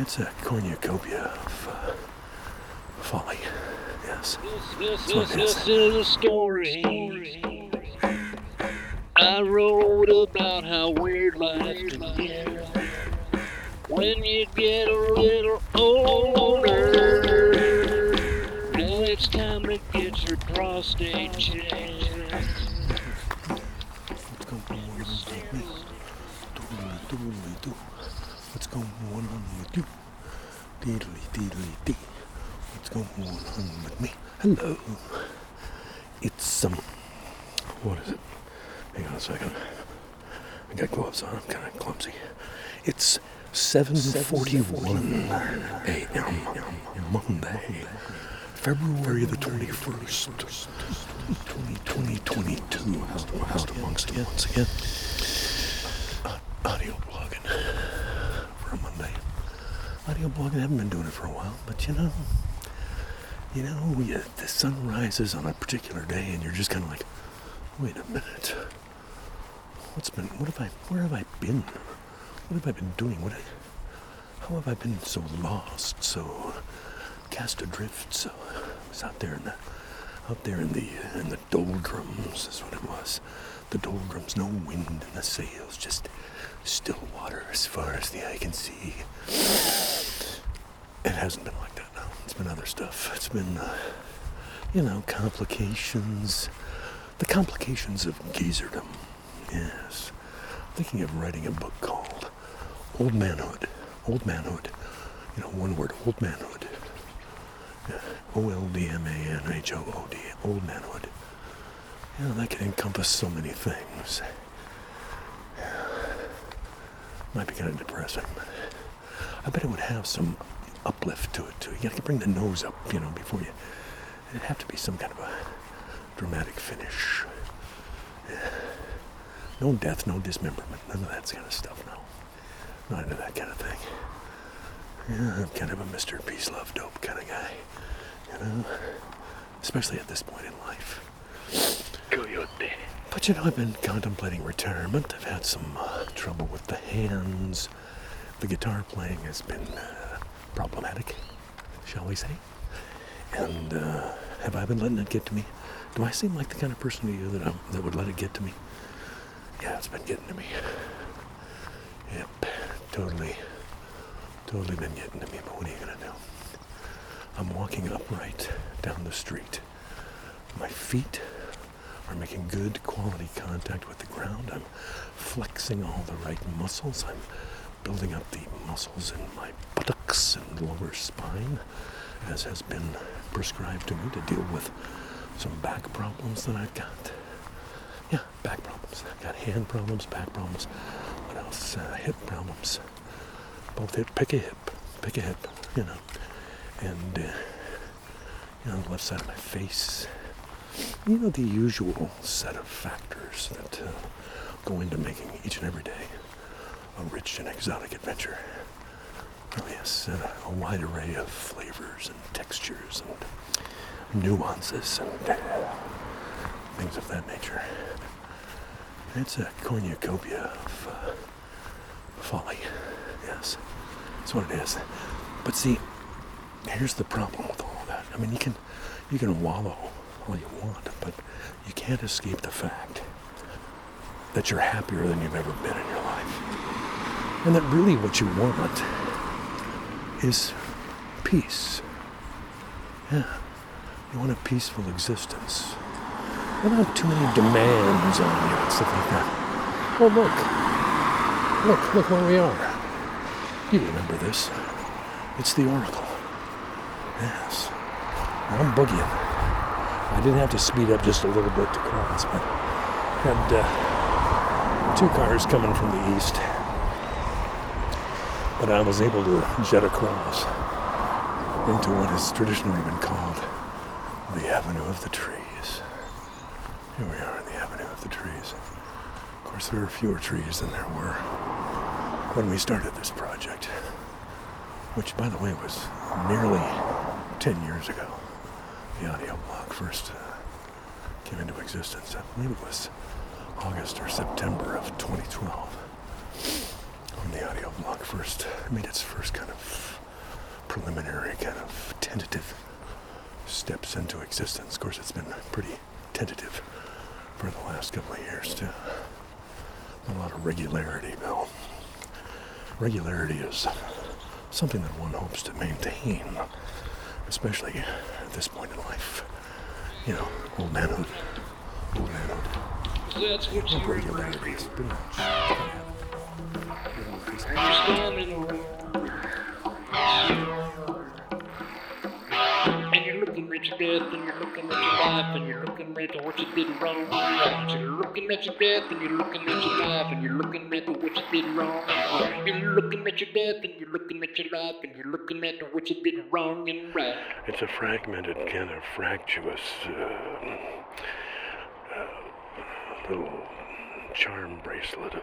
It's a cornucopia of uh, folly. Yes. This, That's what this, it is. this is a story I wrote about how weird life can get when you get a little older. Now it's time to get your prostate checked. What's going on with me? Hello. It's um. What is it? Hang on a second. I got gloves on. I'm kind of clumsy. It's 7:41 a.m. Monday, February the 21st, 2022. Out, amongst them once again. Uh, audio blogging for a Monday. Audio blogging. I haven't been doing it for a while, but you know, you know, you, the sun rises on a particular day, and you're just kind of like, wait a minute. What's been? What have I? Where have I been? What have I been doing? What? How have I been so lost, so cast adrift? So I was out there in the, out there in the in the doldrums. Is what it was. The doldrums, no wind in the sails, just still water as far as the eye can see. It hasn't been like been other stuff. It's been, uh, you know, complications. The complications of geezerdom. Yes. I'm Thinking of writing a book called Old Manhood. Old Manhood. You know, one word, Old Manhood. O L D M A N H O O D. Old Manhood. You know, that can encompass so many things. Might be kind of depressing, I bet it would have some uplift to it too. You gotta bring the nose up, you know, before you. It'd have to be some kind of a dramatic finish. Yeah. No death, no dismemberment, none of that kind of stuff. No, not into that kind of thing. Yeah, I'm kind of a Mr. Peace, Love, Dope kind of guy. You know, especially at this point in life. Coyote. But you know, I've been contemplating retirement. I've had some uh, trouble with the hands. The guitar playing has been uh, problematic, shall we say. And uh, have I been letting it get to me? Do I seem like the kind of person to you that, I'm, that would let it get to me? Yeah, it's been getting to me. Yep, totally, totally been getting to me. But what are you going to do? I'm walking upright down the street. My feet are making good quality contact with the ground. I'm flexing all the right muscles. I'm building up the muscles in my and lower spine, as has been prescribed to me to deal with some back problems that I've got. Yeah, back problems. I've got hand problems, back problems. What else? Uh, hip problems. Both hip. Pick a hip. Pick a hip. You know. And uh, you know, the left side of my face you know, the usual set of factors that uh, go into making each and every day a rich and exotic adventure. A, a wide array of flavors and textures and nuances and uh, things of that nature. It's a cornucopia of uh, folly, yes. That's what it is. But see, here's the problem with all that. I mean, you can you can wallow all you want, but you can't escape the fact that you're happier than you've ever been in your life. And that really what you want is peace. Yeah. You want a peaceful existence. Without too many demands on you and stuff like that. Well, look. Look, look where we are. You remember this. It's the Oracle. Yes. I'm boogieing. I didn't have to speed up just a little bit to cross, but had uh, two cars coming from the east. But I was able to jet across into what has traditionally been called the Avenue of the Trees. Here we are in the Avenue of the Trees. Of course, there are fewer trees than there were when we started this project, which, by the way, was nearly 10 years ago the audio blog first uh, came into existence. I believe it was August or September of 2012. When the audio blog first made its first kind of preliminary, kind of tentative steps into existence. Of course, it's been pretty tentative for the last couple of years, too. A lot of regularity, Bill. Regularity is something that one hopes to maintain, especially at this point in life. You know, old manhood. Old manhood. That's what you Regularity is pretty much. And you're looking at your death and you're looking at your life and you're looking at what you did wrong. You're looking at your death and you're looking at your life and you're looking at what you did wrong. You're looking at your death and you're looking at your life and you're looking at what you did wrong and right. It's a fragmented, kind of fractious uh, uh, little charm bracelet of